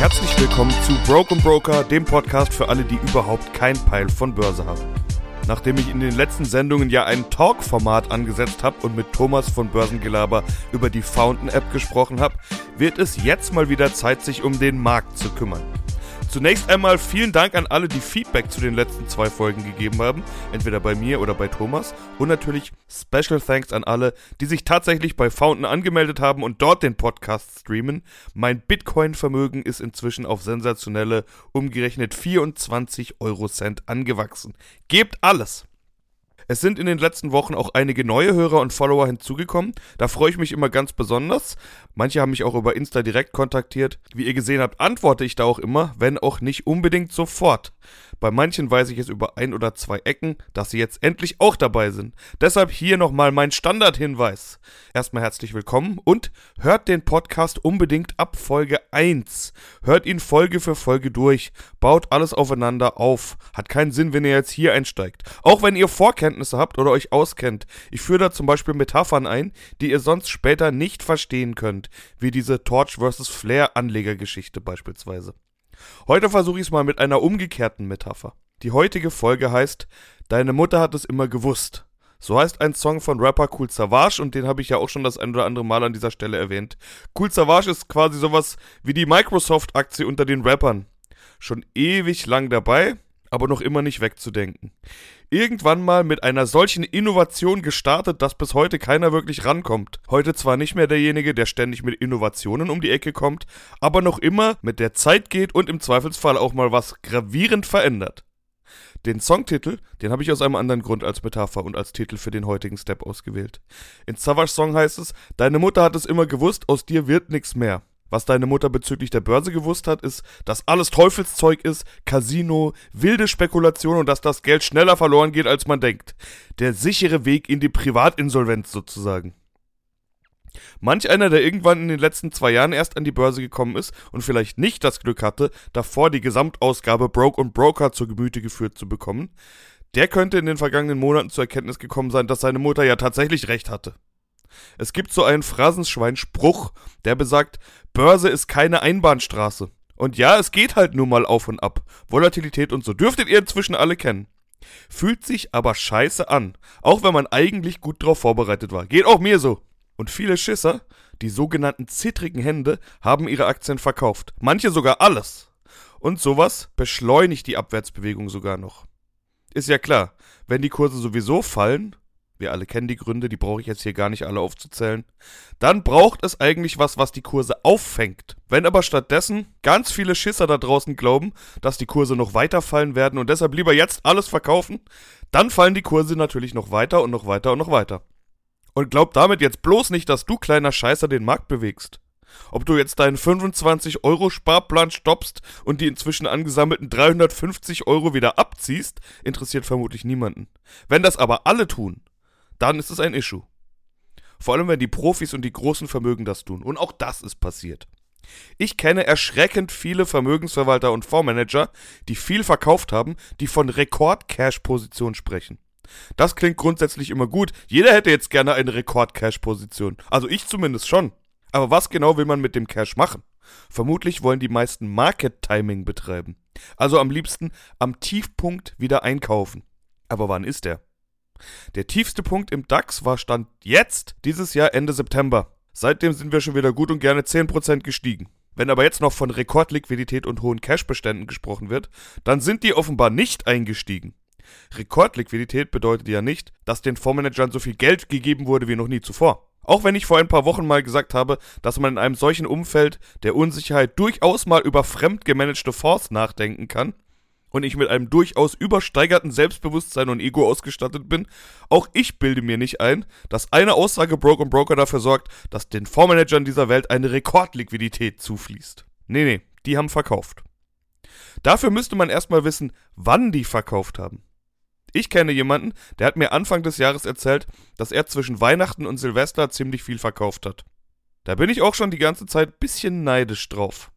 Herzlich willkommen zu Broken Broker, dem Podcast für alle, die überhaupt kein Peil von Börse haben. Nachdem ich in den letzten Sendungen ja ein Talk-Format angesetzt habe und mit Thomas von Börsengelaber über die Fountain-App gesprochen habe, wird es jetzt mal wieder Zeit, sich um den Markt zu kümmern. Zunächst einmal vielen Dank an alle, die Feedback zu den letzten zwei Folgen gegeben haben, entweder bei mir oder bei Thomas. Und natürlich Special Thanks an alle, die sich tatsächlich bei Fountain angemeldet haben und dort den Podcast streamen. Mein Bitcoin-Vermögen ist inzwischen auf sensationelle, umgerechnet 24 Euro Cent angewachsen. Gebt alles! Es sind in den letzten Wochen auch einige neue Hörer und Follower hinzugekommen. Da freue ich mich immer ganz besonders. Manche haben mich auch über Insta direkt kontaktiert. Wie ihr gesehen habt, antworte ich da auch immer, wenn auch nicht unbedingt sofort. Bei manchen weiß ich es über ein oder zwei Ecken, dass sie jetzt endlich auch dabei sind. Deshalb hier nochmal mein Standardhinweis. Erstmal herzlich willkommen und hört den Podcast unbedingt ab Folge 1. Hört ihn Folge für Folge durch. Baut alles aufeinander auf. Hat keinen Sinn, wenn ihr jetzt hier einsteigt. Auch wenn ihr Vorkenntnisse habt oder euch auskennt. Ich führe da zum Beispiel Metaphern ein, die ihr sonst später nicht verstehen könnt. Wie diese Torch vs. Flare Anlegergeschichte beispielsweise. Heute versuche ich es mal mit einer umgekehrten Metapher. Die heutige Folge heißt Deine Mutter hat es immer gewusst. So heißt ein Song von Rapper Cool Savage und den habe ich ja auch schon das ein oder andere Mal an dieser Stelle erwähnt. Cool Savage ist quasi sowas wie die Microsoft-Aktie unter den Rappern. Schon ewig lang dabei, aber noch immer nicht wegzudenken. Irgendwann mal mit einer solchen Innovation gestartet, dass bis heute keiner wirklich rankommt. Heute zwar nicht mehr derjenige, der ständig mit Innovationen um die Ecke kommt, aber noch immer mit der Zeit geht und im Zweifelsfall auch mal was gravierend verändert. Den Songtitel, den habe ich aus einem anderen Grund als Metapher und als Titel für den heutigen Step ausgewählt. In Savage Song heißt es, Deine Mutter hat es immer gewusst, aus dir wird nix mehr. Was deine Mutter bezüglich der Börse gewusst hat, ist, dass alles Teufelszeug ist, Casino, wilde Spekulation und dass das Geld schneller verloren geht, als man denkt. Der sichere Weg in die Privatinsolvenz sozusagen. Manch einer, der irgendwann in den letzten zwei Jahren erst an die Börse gekommen ist und vielleicht nicht das Glück hatte, davor die Gesamtausgabe Broke und Broker zur Gemüte geführt zu bekommen, der könnte in den vergangenen Monaten zur Erkenntnis gekommen sein, dass seine Mutter ja tatsächlich recht hatte. Es gibt so einen Phrasenschwein-Spruch, der besagt, Börse ist keine Einbahnstraße. Und ja, es geht halt nur mal auf und ab. Volatilität und so dürftet ihr inzwischen alle kennen. Fühlt sich aber scheiße an, auch wenn man eigentlich gut drauf vorbereitet war. Geht auch mir so. Und viele Schisser, die sogenannten zittrigen Hände, haben ihre Aktien verkauft. Manche sogar alles. Und sowas beschleunigt die Abwärtsbewegung sogar noch. Ist ja klar, wenn die Kurse sowieso fallen, wir alle kennen die Gründe, die brauche ich jetzt hier gar nicht alle aufzuzählen. Dann braucht es eigentlich was, was die Kurse auffängt. Wenn aber stattdessen ganz viele Schisser da draußen glauben, dass die Kurse noch weiter fallen werden und deshalb lieber jetzt alles verkaufen, dann fallen die Kurse natürlich noch weiter und noch weiter und noch weiter. Und glaub damit jetzt bloß nicht, dass du kleiner Scheißer den Markt bewegst. Ob du jetzt deinen 25 Euro Sparplan stoppst und die inzwischen angesammelten 350 Euro wieder abziehst, interessiert vermutlich niemanden. Wenn das aber alle tun, dann ist es ein Issue. Vor allem, wenn die Profis und die großen Vermögen das tun. Und auch das ist passiert. Ich kenne erschreckend viele Vermögensverwalter und Fondsmanager, die viel verkauft haben, die von Rekord-Cash-Position sprechen. Das klingt grundsätzlich immer gut. Jeder hätte jetzt gerne eine Rekord-Cash-Position. Also ich zumindest schon. Aber was genau will man mit dem Cash machen? Vermutlich wollen die meisten Market-Timing betreiben. Also am liebsten am Tiefpunkt wieder einkaufen. Aber wann ist der? Der tiefste Punkt im DAX war Stand jetzt dieses Jahr Ende September. Seitdem sind wir schon wieder gut und gerne 10% gestiegen. Wenn aber jetzt noch von Rekordliquidität und hohen Cashbeständen gesprochen wird, dann sind die offenbar nicht eingestiegen. Rekordliquidität bedeutet ja nicht, dass den Fondsmanagern so viel Geld gegeben wurde wie noch nie zuvor. Auch wenn ich vor ein paar Wochen mal gesagt habe, dass man in einem solchen Umfeld der Unsicherheit durchaus mal über fremd gemanagte Fonds nachdenken kann, und ich mit einem durchaus übersteigerten Selbstbewusstsein und Ego ausgestattet bin, auch ich bilde mir nicht ein, dass eine Aussage Broke Broker dafür sorgt, dass den Fondsmanagern dieser Welt eine Rekordliquidität zufließt. Nee, nee, die haben verkauft. Dafür müsste man erstmal wissen, wann die verkauft haben. Ich kenne jemanden, der hat mir Anfang des Jahres erzählt, dass er zwischen Weihnachten und Silvester ziemlich viel verkauft hat. Da bin ich auch schon die ganze Zeit bisschen neidisch drauf.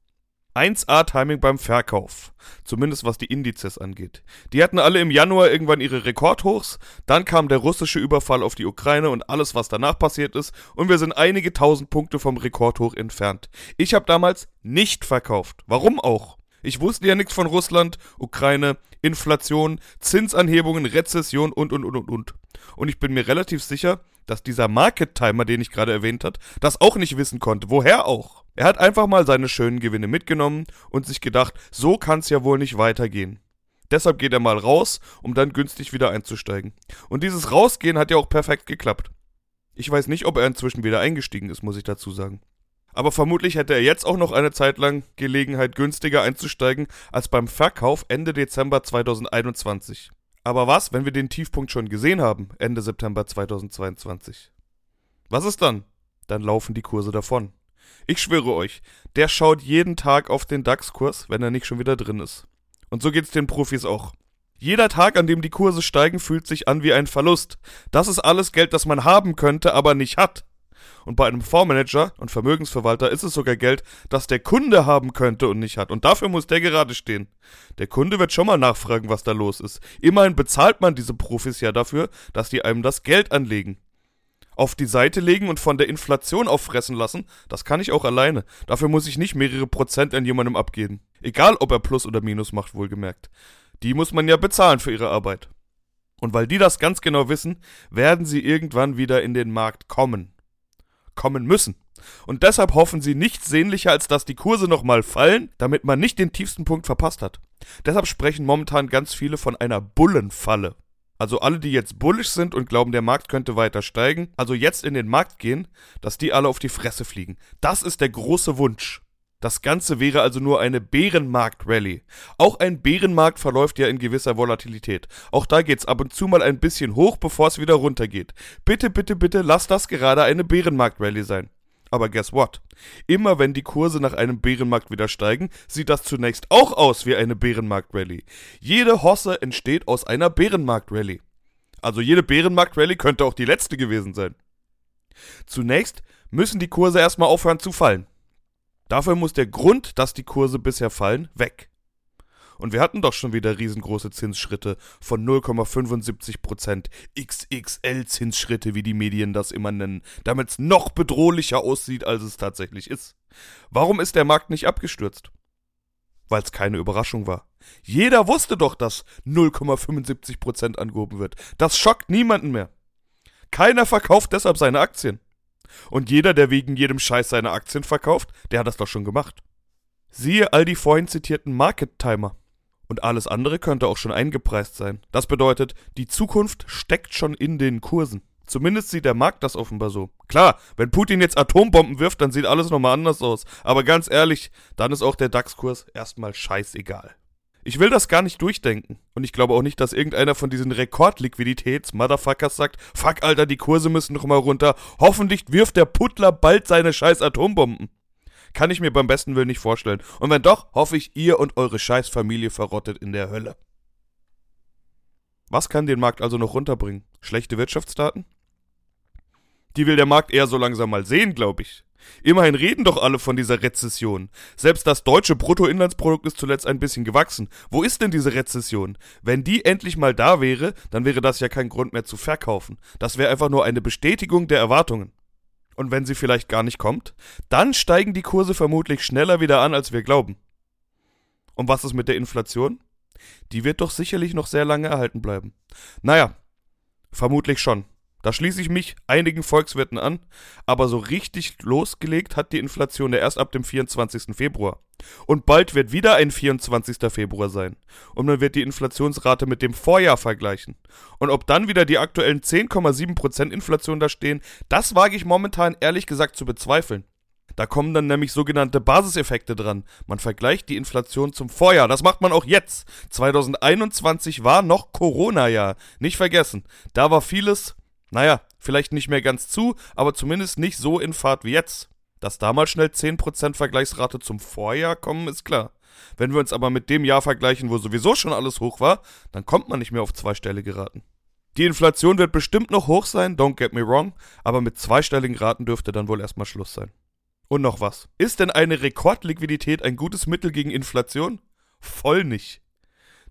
1A-Timing beim Verkauf. Zumindest was die Indizes angeht. Die hatten alle im Januar irgendwann ihre Rekordhochs, dann kam der russische Überfall auf die Ukraine und alles, was danach passiert ist, und wir sind einige tausend Punkte vom Rekordhoch entfernt. Ich habe damals nicht verkauft. Warum auch? Ich wusste ja nichts von Russland, Ukraine, Inflation, Zinsanhebungen, Rezession und und und und und. Und ich bin mir relativ sicher, dass dieser Market Timer, den ich gerade erwähnt hat, das auch nicht wissen konnte. Woher auch? Er hat einfach mal seine schönen Gewinne mitgenommen und sich gedacht, so kann's ja wohl nicht weitergehen. Deshalb geht er mal raus, um dann günstig wieder einzusteigen. Und dieses Rausgehen hat ja auch perfekt geklappt. Ich weiß nicht, ob er inzwischen wieder eingestiegen ist, muss ich dazu sagen. Aber vermutlich hätte er jetzt auch noch eine Zeit lang Gelegenheit, günstiger einzusteigen als beim Verkauf Ende Dezember 2021. Aber was, wenn wir den Tiefpunkt schon gesehen haben, Ende September 2022? Was ist dann? Dann laufen die Kurse davon. Ich schwöre euch, der schaut jeden Tag auf den DAX-Kurs, wenn er nicht schon wieder drin ist. Und so geht's den Profis auch. Jeder Tag, an dem die Kurse steigen, fühlt sich an wie ein Verlust. Das ist alles Geld, das man haben könnte, aber nicht hat. Und bei einem Fondsmanager und Vermögensverwalter ist es sogar Geld, das der Kunde haben könnte und nicht hat. Und dafür muss der gerade stehen. Der Kunde wird schon mal nachfragen, was da los ist. Immerhin bezahlt man diese Profis ja dafür, dass die einem das Geld anlegen. Auf die Seite legen und von der Inflation auffressen lassen, das kann ich auch alleine. Dafür muss ich nicht mehrere Prozent an jemandem abgeben. Egal, ob er Plus oder Minus macht, wohlgemerkt. Die muss man ja bezahlen für ihre Arbeit. Und weil die das ganz genau wissen, werden sie irgendwann wieder in den Markt kommen kommen müssen. Und deshalb hoffen sie nichts sehnlicher, als dass die Kurse nochmal fallen, damit man nicht den tiefsten Punkt verpasst hat. Deshalb sprechen momentan ganz viele von einer Bullenfalle. Also alle, die jetzt bullisch sind und glauben, der Markt könnte weiter steigen, also jetzt in den Markt gehen, dass die alle auf die Fresse fliegen. Das ist der große Wunsch. Das Ganze wäre also nur eine Bärenmarkt-Rallye. Auch ein Bärenmarkt verläuft ja in gewisser Volatilität. Auch da geht's ab und zu mal ein bisschen hoch, bevor es wieder runtergeht. Bitte, bitte, bitte, lass das gerade eine Bärenmarkt-Rallye sein. Aber guess what? Immer wenn die Kurse nach einem Bärenmarkt wieder steigen, sieht das zunächst auch aus wie eine Bärenmarkt-Rallye. Jede Hosse entsteht aus einer Bärenmarkt-Rallye. Also jede Bärenmarkt-Rallye könnte auch die letzte gewesen sein. Zunächst müssen die Kurse erstmal aufhören zu fallen. Dafür muss der Grund, dass die Kurse bisher fallen, weg. Und wir hatten doch schon wieder riesengroße Zinsschritte von 0,75%, XXL-Zinsschritte, wie die Medien das immer nennen, damit es noch bedrohlicher aussieht, als es tatsächlich ist. Warum ist der Markt nicht abgestürzt? Weil es keine Überraschung war. Jeder wusste doch, dass 0,75% angehoben wird. Das schockt niemanden mehr. Keiner verkauft deshalb seine Aktien. Und jeder, der wegen jedem Scheiß seine Aktien verkauft, der hat das doch schon gemacht. Siehe all die vorhin zitierten Market Timer. Und alles andere könnte auch schon eingepreist sein. Das bedeutet, die Zukunft steckt schon in den Kursen. Zumindest sieht der Markt das offenbar so. Klar, wenn Putin jetzt Atombomben wirft, dann sieht alles nochmal anders aus. Aber ganz ehrlich, dann ist auch der DAX-Kurs erstmal scheißegal. Ich will das gar nicht durchdenken. Und ich glaube auch nicht, dass irgendeiner von diesen Rekordliquiditäts-Motherfuckers sagt, fuck, Alter, die Kurse müssen noch mal runter. Hoffentlich wirft der Puttler bald seine scheiß Atombomben. Kann ich mir beim besten Willen nicht vorstellen. Und wenn doch, hoffe ich, ihr und eure scheiß Familie verrottet in der Hölle. Was kann den Markt also noch runterbringen? Schlechte Wirtschaftsdaten? Die will der Markt eher so langsam mal sehen, glaube ich. Immerhin reden doch alle von dieser Rezession. Selbst das deutsche Bruttoinlandsprodukt ist zuletzt ein bisschen gewachsen. Wo ist denn diese Rezession? Wenn die endlich mal da wäre, dann wäre das ja kein Grund mehr zu verkaufen. Das wäre einfach nur eine Bestätigung der Erwartungen. Und wenn sie vielleicht gar nicht kommt, dann steigen die Kurse vermutlich schneller wieder an, als wir glauben. Und was ist mit der Inflation? Die wird doch sicherlich noch sehr lange erhalten bleiben. Naja, vermutlich schon. Da schließe ich mich einigen Volkswirten an, aber so richtig losgelegt hat die Inflation ja erst ab dem 24. Februar. Und bald wird wieder ein 24. Februar sein. Und man wird die Inflationsrate mit dem Vorjahr vergleichen. Und ob dann wieder die aktuellen 10,7% Inflation da stehen, das wage ich momentan ehrlich gesagt zu bezweifeln. Da kommen dann nämlich sogenannte Basiseffekte dran. Man vergleicht die Inflation zum Vorjahr. Das macht man auch jetzt. 2021 war noch Corona-Jahr. Nicht vergessen. Da war vieles naja, vielleicht nicht mehr ganz zu, aber zumindest nicht so in Fahrt wie jetzt. Dass damals schnell 10% Vergleichsrate zum Vorjahr kommen, ist klar. Wenn wir uns aber mit dem Jahr vergleichen, wo sowieso schon alles hoch war, dann kommt man nicht mehr auf zweistellige geraten. Die Inflation wird bestimmt noch hoch sein, don't get me wrong, aber mit zweistelligen Raten dürfte dann wohl erstmal Schluss sein. Und noch was. Ist denn eine Rekordliquidität ein gutes Mittel gegen Inflation? Voll nicht.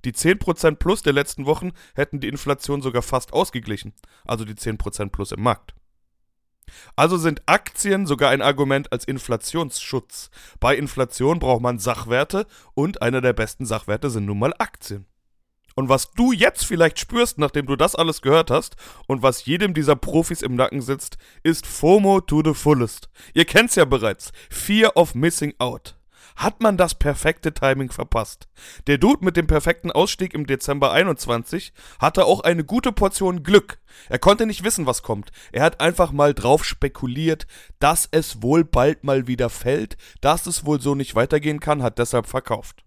Die 10% plus der letzten Wochen hätten die Inflation sogar fast ausgeglichen, also die 10% plus im Markt. Also sind Aktien sogar ein Argument als Inflationsschutz. Bei Inflation braucht man Sachwerte und einer der besten Sachwerte sind nun mal Aktien. Und was du jetzt vielleicht spürst, nachdem du das alles gehört hast und was jedem dieser Profis im Nacken sitzt, ist FOMO to the fullest. Ihr kennt's ja bereits. Fear of Missing Out hat man das perfekte Timing verpasst. Der Dude mit dem perfekten Ausstieg im Dezember 21 hatte auch eine gute Portion Glück. Er konnte nicht wissen, was kommt. Er hat einfach mal drauf spekuliert, dass es wohl bald mal wieder fällt, dass es wohl so nicht weitergehen kann, hat deshalb verkauft.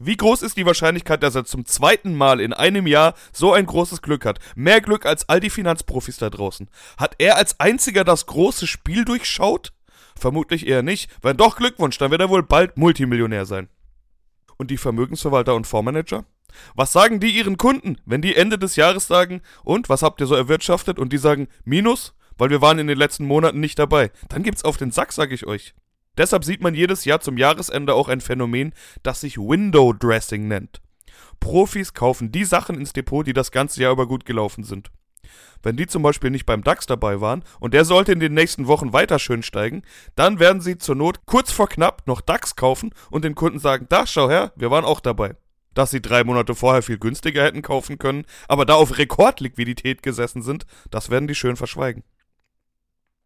Wie groß ist die Wahrscheinlichkeit, dass er zum zweiten Mal in einem Jahr so ein großes Glück hat? Mehr Glück als all die Finanzprofis da draußen. Hat er als einziger das große Spiel durchschaut? Vermutlich eher nicht. Wenn doch, Glückwunsch, dann wird er wohl bald Multimillionär sein. Und die Vermögensverwalter und Fondsmanager? Was sagen die ihren Kunden, wenn die Ende des Jahres sagen, und was habt ihr so erwirtschaftet? Und die sagen, Minus, weil wir waren in den letzten Monaten nicht dabei. Dann gibt's auf den Sack, sag ich euch. Deshalb sieht man jedes Jahr zum Jahresende auch ein Phänomen, das sich Window Dressing nennt. Profis kaufen die Sachen ins Depot, die das ganze Jahr über gut gelaufen sind. Wenn die zum Beispiel nicht beim DAX dabei waren und der sollte in den nächsten Wochen weiter schön steigen, dann werden sie zur Not kurz vor knapp noch DAX kaufen und den Kunden sagen, da schau her, wir waren auch dabei. Dass sie drei Monate vorher viel günstiger hätten kaufen können, aber da auf Rekordliquidität gesessen sind, das werden die schön verschweigen.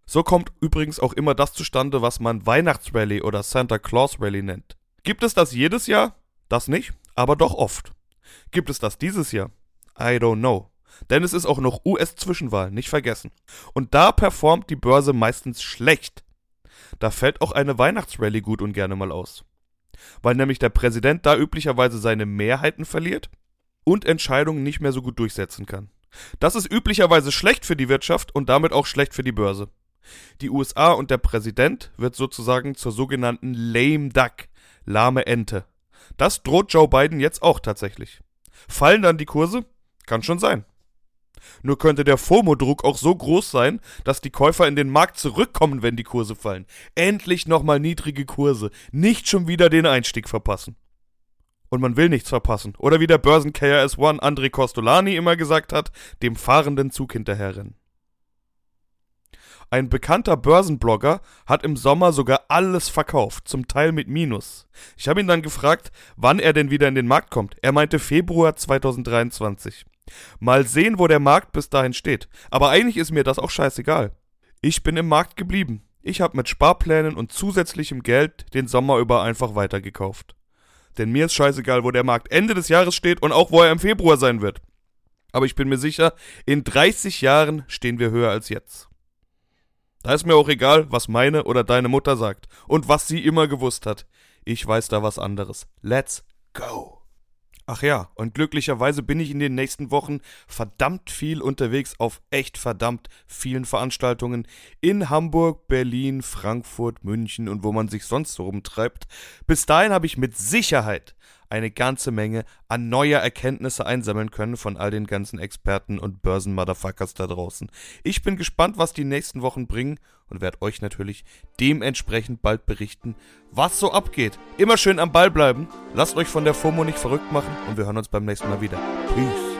So kommt übrigens auch immer das zustande, was man Weihnachtsrally oder Santa Claus Rally nennt. Gibt es das jedes Jahr? Das nicht, aber doch oft. Gibt es das dieses Jahr? I don't know. Denn es ist auch noch US-Zwischenwahl, nicht vergessen. Und da performt die Börse meistens schlecht. Da fällt auch eine Weihnachtsrallye gut und gerne mal aus. Weil nämlich der Präsident da üblicherweise seine Mehrheiten verliert und Entscheidungen nicht mehr so gut durchsetzen kann. Das ist üblicherweise schlecht für die Wirtschaft und damit auch schlecht für die Börse. Die USA und der Präsident wird sozusagen zur sogenannten lame duck, lahme Ente. Das droht Joe Biden jetzt auch tatsächlich. Fallen dann die Kurse? Kann schon sein. Nur könnte der FOMO-Druck auch so groß sein, dass die Käufer in den Markt zurückkommen, wenn die Kurse fallen. Endlich nochmal niedrige Kurse. Nicht schon wieder den Einstieg verpassen. Und man will nichts verpassen. Oder wie der Börsen KRS-One André Costolani immer gesagt hat, dem fahrenden Zug hinterherrennen. Ein bekannter Börsenblogger hat im Sommer sogar alles verkauft, zum Teil mit Minus. Ich habe ihn dann gefragt, wann er denn wieder in den Markt kommt. Er meinte Februar 2023. Mal sehen, wo der Markt bis dahin steht. Aber eigentlich ist mir das auch scheißegal. Ich bin im Markt geblieben. Ich habe mit Sparplänen und zusätzlichem Geld den Sommer über einfach weitergekauft. Denn mir ist scheißegal, wo der Markt Ende des Jahres steht und auch wo er im Februar sein wird. Aber ich bin mir sicher, in 30 Jahren stehen wir höher als jetzt. Da ist mir auch egal, was meine oder deine Mutter sagt und was sie immer gewusst hat. Ich weiß da was anderes. Let's go. Ach ja, und glücklicherweise bin ich in den nächsten Wochen verdammt viel unterwegs auf echt verdammt vielen Veranstaltungen in Hamburg, Berlin, Frankfurt, München und wo man sich sonst so rumtreibt. Bis dahin habe ich mit Sicherheit eine ganze Menge an neuer Erkenntnisse einsammeln können von all den ganzen Experten und Börsenmotherfuckers da draußen. Ich bin gespannt, was die nächsten Wochen bringen und werde euch natürlich dementsprechend bald berichten, was so abgeht. Immer schön am Ball bleiben, lasst euch von der FOMO nicht verrückt machen und wir hören uns beim nächsten Mal wieder. Peace.